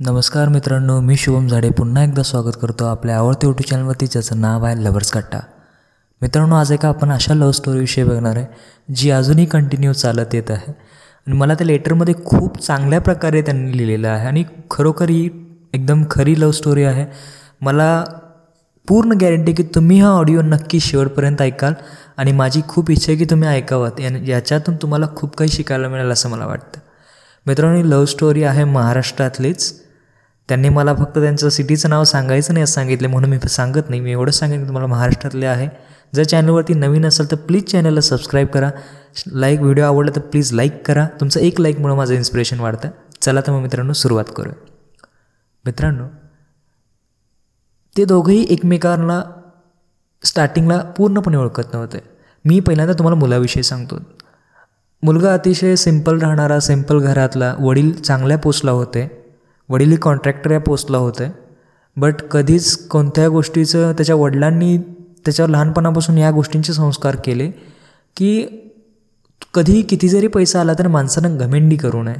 नमस्कार मित्रांनो मी शुभम झाडे. पुन्हा एकदा स्वागत करतो आपल्या आवडते यूट्यूब चॅनलवरती ज्याचं नाव आहे लवर्स कट्टा मित्रांनो आज एका आपण अशा लव्ह स्टोरीविषयी बघणार आहे जी अजूनही कंटिन्यू चालत येत आहे. आणि मला त्या लेटरमध्ये खूप चांगल्या प्रकारे त्यांनी लिहिलेलं आहे आणि खरोखर ही एकदम खरी लव्ह स्टोरी आहे. मला पूर्ण गॅरंटी की तुम्ही हा ऑडिओ नक्की शेवटपर्यंत ऐकाल आणि माझी खूप इच्छा आहे की तुम्ही ऐकावत. याच्यातून तुम्हाला खूप काही शिकायला मिळेल असं मला वाटतं. मित्रांनो ही लव्ह स्टोरी आहे महाराष्ट्रातलीच. त्यांनी मला फक्त त्यांचं सिटीचं नाव सांगायचं नाही असं सांगितलं. म्हणून मी सांगत नाही. मी एवढंच सांगेन की तुम्हाला महाराष्ट्रातले आहे. जर चॅनलवरती नवीन असेल तर प्लीज चॅनलला सबस्क्राईब करा. लाईक व्हिडिओ आवडला तर प्लीज लाईक करा. तुमचं एक लाईकमुळं माझं इन्स्पिरेशन वाढतं. चला तर मग मित्रांनो सुरुवात करूया. मित्रांनो ते दोघंही एकमेकांना स्टार्टिंगला पूर्णपणे ओळखत नव्हते. मी पहिल्यांदा तुम्हाला मुलाविषयी सांगतो. मुलगा अतिशय सिंपल राहणारा सिंपल घरातला वडील चांगल्या पोस्टला होते. वडील कॉन्ट्रॅक्टर या पोस्टला होते. बट कधीच कोणत्या गोष्टीचं त्याच्या वडिलांनी त्याच्यावर लहानपणापासून या गोष्टींचे संस्कार केले की कधी किती जरी पैसा आला तर माणसानं घमेंडी करू नये.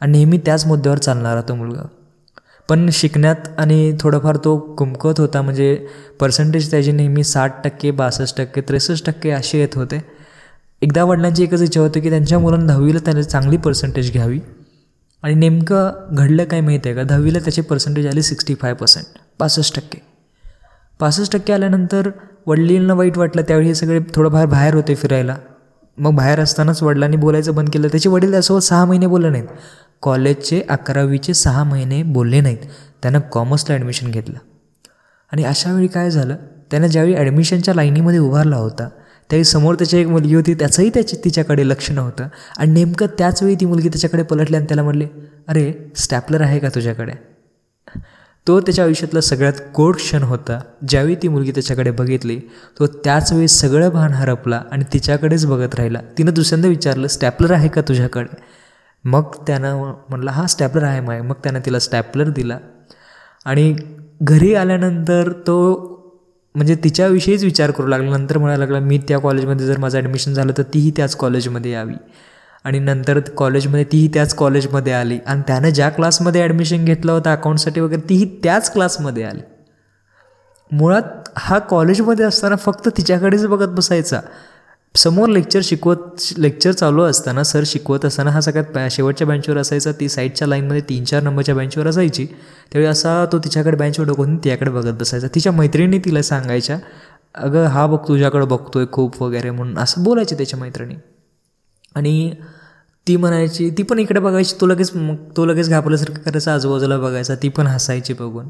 आणि नेहमी त्याच मुद्द्यावर चालणारा तो मुलगा. पण शिकण्यात आणि थोडंफार तो कुमकत होता म्हणजे पर्सेंटेज त्याची नेहमी साठ टक्के बासष्ट टक्के त्रेसष्ट टक्के असे येत होते. एकदा वडिलांची एकच इच्छा होती की त्यांच्या मुलांना दहावीला त्याने चांगली पर्सेंटेज घ्यावी. आणि नेमकं घडलं काय माहीत आहे का? दहावीला त्याचे पर्सेंटेज आले सिक्स्टी फाय पर्सेंट पासष्ट टक्के. पासष्ट टक्के आल्यानंतर वडिलांना वाईट वाटलं त्यावेळी हे सगळे थोडंफार बाहेर होते फिरायला. मग बाहेर असतानाच वडिलांनी बोलायचं बंद केलं. त्याचे वडील त्यासोबत सहा महिने बोलले नाहीत. कॉलेजचे अकरावीचे सहा महिने बोलले नाहीत. त्यानं कॉमर्सला ॲडमिशन घेतलं. आणि अशावेळी काय झालं? त्यानं ज्यावेळी ॲडमिशनच्या लाईनीमध्ये उभारला होता त्यावेळी समोर त्याची एक मुलगी होती. त्याचंही त्याची तिच्याकडे लक्ष नव्हतं. आणि नेमकं त्याच वेळी ती मुलगी त्याच्याकडे पलटली आणि त्याला म्हटले अरे स्टॅपलर आहे का तुझ्याकडे? तो त्याच्या आयुष्यातला सगळ्यात गोड क्षण होता. ज्यावेळी ती मुलगी त्याच्याकडे बघितली तो त्याच वेळी सगळं भान हरपला आणि तिच्याकडेच बघत राहिला. तिनं दुसऱ्यांदा विचारलं स्टॅपलर आहे का तुझ्याकडे? मग त्यानं म्हटलं हा स्टॅपलर आहे माय. मग त्यानं तिला स्टॅपलर दिला. आणि घरी आल्यानंतर तो म्हणजे तिच्याविषयीच विचार करू लागला. नंतर म्हणायला लागला मी त्या कॉलेजमध्ये जर माझं ॲडमिशन झालं तर तीही त्याच कॉलेजमध्ये यावी. आणि नंतर कॉलेजमध्ये तीही त्याच कॉलेजमध्ये आली. आणि त्यानं ज्या क्लासमध्ये ॲडमिशन घेतलं होतं अकाउंटसाठी वगैरे तीही त्याच क्लासमध्ये आली. मुळात हा कॉलेजमध्ये असताना फक्त तिच्याकडेच बघत बसायचा. समोर लेक्चर शिकवत लेक्चर चालू असताना सर शिकवत असताना हा सगळ्यात शेवटच्या बँचवर असायचा. ती साईडच्या लाईनमध्ये तीन चार नंबरच्या बेंचवर असायची. त्यावेळी असा तो तिच्याकडे बँचवर डोकून तिच्याकडे बघत बसायचा. तिच्या मैत्रिणी तिला सांगायच्या अगं हा बघ तुझ्याकडं बघतोय खूप वगैरे म्हणून असं बोलायचे त्याच्या मैत्रिणी. आणि ती म्हणायची ती पण इकडे बघायची तो लगेच मग तो लगेच घाबरल्यासारखं करायचं आजूबाजूला बघायचा ती पण हसायची बघून.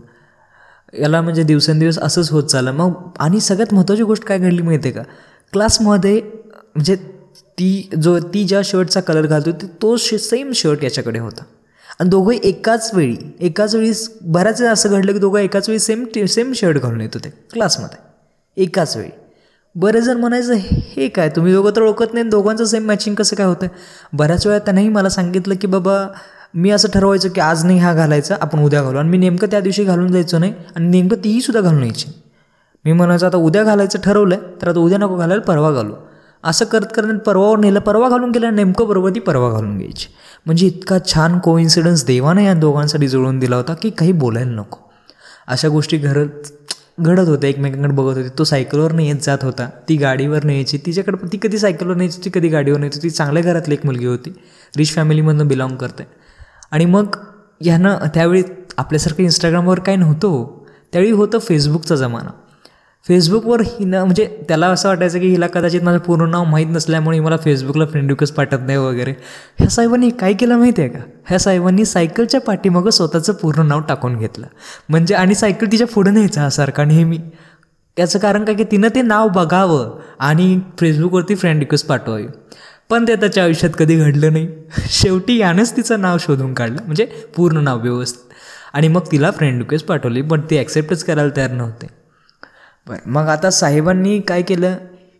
याला म्हणजे दिवसेंदिवस असंच होत चाललं. मग आणि सगळ्यात महत्त्वाची गोष्ट काय घडली माहिती आहे का? क्लासमध्ये म्हणजे ती जो ती ज्या शर्टचा कलर घालतो ती तो शे सेम शर्ट याच्याकडे होता. आणि दोघंही एकाच वेळी एकाच वेळी बऱ्याच वेळा असं घडलं की दोघं एकाच वेळी सेम सेम शर्ट घालून येत होते क्लासमध्ये. एकाच वेळी. बरं जण म्हणायचं हे काय? तुम्ही दोघं तर ओळखत नाही दोघांचं सेम मॅचिंग कसं काय होतं बऱ्याच वेळा त्यांनाही मला सांगितलं की बाबा मी असं ठरवायचं की आज नाही हा घालायचा आपण उद्या घालू. आणि मी नेमकं त्या दिवशी घालून जायचो नाही आणि नेमकं तीही सुद्धा घालून यायची. मी म्हणायचं आता उद्या घालायचं ठरवलं आहे तर आता उद्या नको घालायला परवा घालू. असं करत करत परवावर नेलं परवा घालून गेलं नेमकं बरोबर ती परवा घालून घ्यायची. म्हणजे इतका छान कोइन्सिडन्स देवानं या दोघांसाठी जुळवून दिला होता की काही बोलायला नको. अशा गोष्टी घरत घडत होत्या एकमेकांकडे बघत होते. तो सायकलवरनं येत जात होता. ती गाडीवर यायची तिच्याकडे ती कधी सायकलवर न्यायची ती कधी गाडीवर न्यायची? ती चांगल्या घरातली एक मुलगी होती. रिच फॅमिलीमधनं बिलॉंग करते. आणि मग ह्यानं त्यावेळी आपल्यासारखं इंस्टाग्रामवर काही नव्हतं हो. त्यावेळी होतं फेसबुकचा जमाना. फेसबुकवर हिनं म्हणजे त्याला असं वाटायचं की हिला कदाचित माझं पूर्ण नाव माहीत नसल्यामुळे मला फेसबुकला फ्रेंड रिक्वेस्ट पाठवत नाही वगैरे. ह्या साहेबांनी काय केलं माहिती आहे का? ह्या साहेबांनी सायकलच्या पाठीमागं स्वतःचं पूर्ण नाव टाकून घेतलं. म्हणजे आणि सायकल तिच्या पुढं न्यायचा सारखा नेहमी याचं कारण काय की तिनं ते नाव बघावं आणि फेसबुकवरती फ्रेंड रिक्वेस्ट पाठवावी. पण ते त्याच्या आयुष्यात कधी घडलं नाही. शेवटी यानंच तिचं नाव शोधून काढलं म्हणजे पूर्ण नाव व्यवस्थित. आणि मग तिला फ्रेंड रिक्वेस्ट पाठवली पण ती ॲक्सेप्टच करायला तयार नव्हते. बरं मग आता साहेबांनी काय केलं?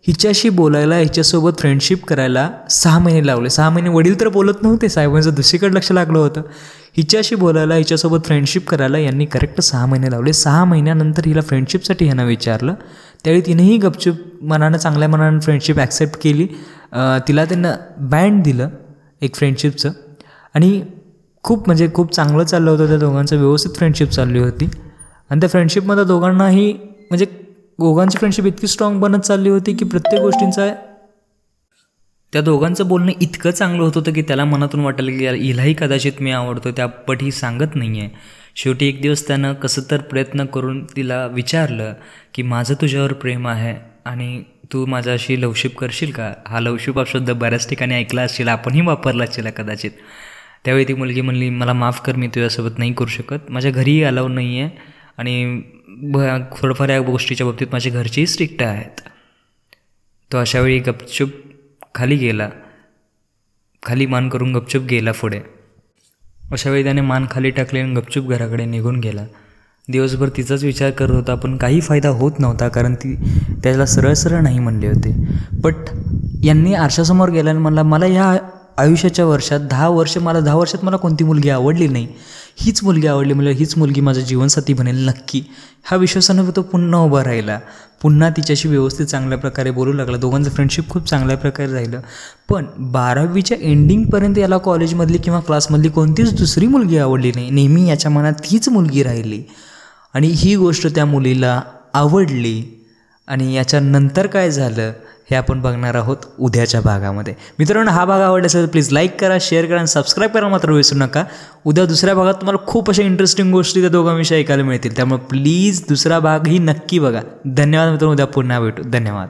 हिच्याशी बोलायला हिच्यासोबत फ्रेंडशिप करायला सहा महिने लावले. सहा महिने वडील तर बोलत नव्हते साहेबांचं दुसरीकडे लक्ष लागलं होतं. हिच्याशी बोलायला हिच्यासोबत फ्रेंडशिप करायला यांनी करेक्ट सहा महिने लावले. सहा महिन्यानंतर हिला फ्रेंडशिपसाठी ह्यानं विचारलं. त्यावेळी तिनेही गपचूप मनानं चांगल्या मनानं फ्रेंडशिप ॲक्सेप्ट केली. तिला त्यांना बँड दिलं एक फ्रेंडशिपचं आणि खूप म्हणजे खूप चांगलं चाललं होतं त्या दोघांचं. व्यवस्थित फ्रेंडशिप चालली होती. आणि त्या फ्रेंडशिपमध्ये दोघांनाही म्हणजे दोघांची फ्रेंडशिप इतकी स्ट्रॉंग बनत चालली होती की प्रत्येक गोष्टींचा त्या दोघांचं बोलणं इतकं चांगलं होत होतं की त्याला मनातून वाटायला की हिलाही कदाचित मी आवडतो त्या पट ही सांगत नाही आहे शेवटी एक दिवस त्यानं कसं तर प्रयत्न करून तिला विचारलं की माझं तुझ्यावर प्रेम आहे आणि तू माझ्याशी लवशिप करशील का? हा लवशिप हा शब्द बऱ्याच ठिकाणी ऐकला असेल आपणही वापरला असेल कदाचित. त्यावेळी ती मुलगी म्हणली मला माफ कर मी तुझ्यासोबत नाही करू शकत. माझ्या घरीही अलाव नाही आहे आणि ब थोडंफार या गोष्टीच्या बाबतीत माझे घरचेही स्ट्रिक्ट आहेत. तो अशावेळी गपचूप खाली गेला. खाली मान करून गपचूप गेला पुढे. अशावेळी त्याने मान खाली टाकले आणि गपचूप घराकडे निघून गेला. दिवसभर तिचाच विचार करत होता पण काही फायदा होत नव्हता कारण ती त्याला सरळ सरळ नाही म्हणले होते. बट यांनी आरशासमोर गेल्याने मला मला ह्या आयुष्याच्या वर्षात दहा वर्ष मला दहा वर्षात मला कोणती मुलगी आवडली नाही. हीच मुलगी आवडली म्हणजे हीच मुलगी माझं जीवनसाथी बनेल नक्की. हा विश्वासानं तो पुन्हा उभा राहिला. पुन्हा तिच्याशी व्यवस्थित चांगल्या प्रकारे बोलू लागला. दोघांचं फ्रेंडशिप खूप चांगल्या प्रकारे राहिलं. पण बारावीच्या एंडिंगपर्यंत याला कॉलेजमधली किंवा क्लासमधली कोणतीच दुसरी मुलगी आवडली नाही. नेहमी याच्या मनात हीच मुलगी राहिली. आणि ही गोष्ट त्या मुलीला आवडली. आणि याच्यानंतर काय झालं? हे आपण बघणार आहोत उद्याच्या भागामध्ये. मित्रांनो हा भाग आवडला असेल तर प्लीज लाईक करा शेअर करा आणि सबस्क्राईब करा मात्र विसरू नका. उद्या दुसऱ्या भागात तुम्हाला खूप अशा इंटरेस्टिंग गोष्टी त्या दोघांविषयी ऐकायला मिळतील. त्यामुळे प्लीज दुसरा भागही नक्की बघा. धन्यवाद मित्रांनो उद्या पुन्हा भेटू. धन्यवाद.